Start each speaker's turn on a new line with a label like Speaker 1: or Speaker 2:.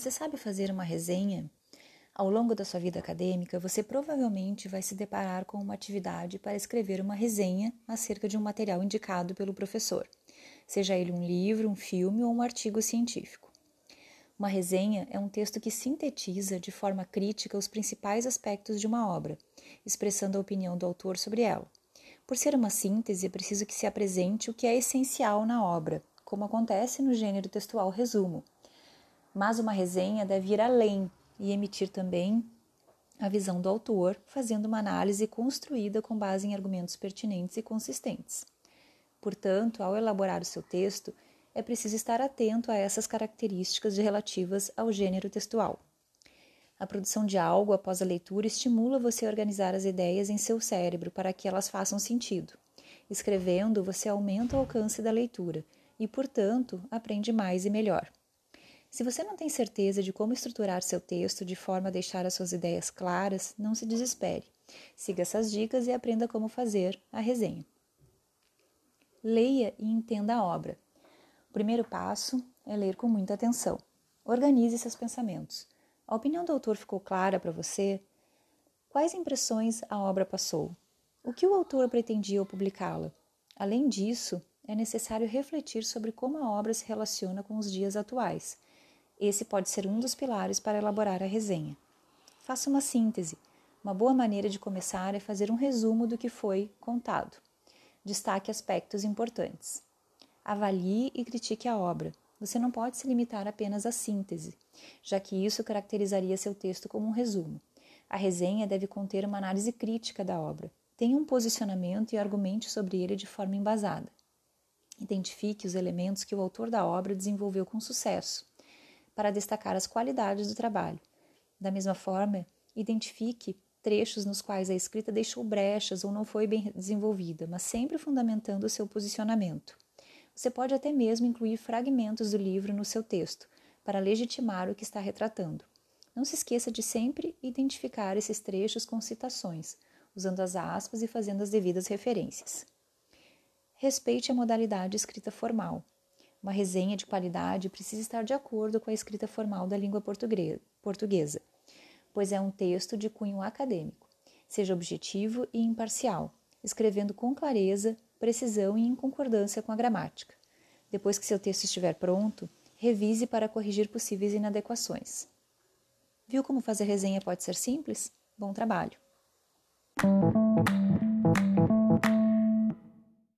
Speaker 1: Você sabe fazer uma resenha? Ao longo da sua vida acadêmica, você provavelmente vai se deparar com uma atividade para escrever uma resenha acerca de um material indicado pelo professor, seja ele um livro, um filme ou um artigo científico. Uma resenha é um texto que sintetiza de forma crítica os principais aspectos de uma obra, expressando a opinião do autor sobre ela. Por ser uma síntese, é preciso que se apresente o que é essencial na obra, como acontece no gênero textual resumo, mas uma resenha deve ir além e emitir também a visão do autor, fazendo uma análise construída com base em argumentos pertinentes e consistentes. Portanto, ao elaborar o seu texto, é preciso estar atento a essas características relativas ao gênero textual. A produção de algo após a leitura estimula você a organizar as ideias em seu cérebro para que elas façam sentido. Escrevendo, você aumenta o alcance da leitura e, portanto, aprende mais e melhor. Se você não tem certeza de como estruturar seu texto de forma a deixar as suas ideias claras, não se desespere. Siga essas dicas e aprenda como fazer a resenha. Leia e entenda a obra. O primeiro passo é ler com muita atenção. Organize seus pensamentos. A opinião do autor ficou clara para você? Quais impressões a obra passou? O que o autor pretendia ao publicá-la? Além disso, é necessário refletir sobre como a obra se relaciona com os dias atuais esse pode ser um dos pilares para elaborar a resenha. Faça uma síntese. Uma boa maneira de começar é fazer um resumo do que foi contado. Destaque aspectos importantes. Avalie e critique a obra. Você não pode se limitar apenas à síntese, já que isso caracterizaria seu texto como um resumo. A resenha deve conter uma análise crítica da obra. Tenha um posicionamento e argumente sobre ele de forma embasada. Identifique os elementos que o autor da obra desenvolveu com sucesso para destacar as qualidades do trabalho. Da mesma forma, identifique trechos nos quais a escrita deixou brechas ou não foi bem desenvolvida, mas sempre fundamentando o seu posicionamento. Você pode até mesmo incluir fragmentos do livro no seu texto, para legitimar o que está retratando. Não se esqueça de sempre identificar esses trechos com citações, usando as aspas e fazendo as devidas referências. Respeite a modalidade escrita formal. Uma resenha de qualidade precisa estar de acordo com a escrita formal da língua portuguesa, pois é um texto de cunho acadêmico. Seja objetivo e imparcial, escrevendo com clareza, precisão e em concordância com a gramática. Depois que seu texto estiver pronto, revise para corrigir possíveis inadequações. Viu como fazer resenha pode ser simples? Bom trabalho!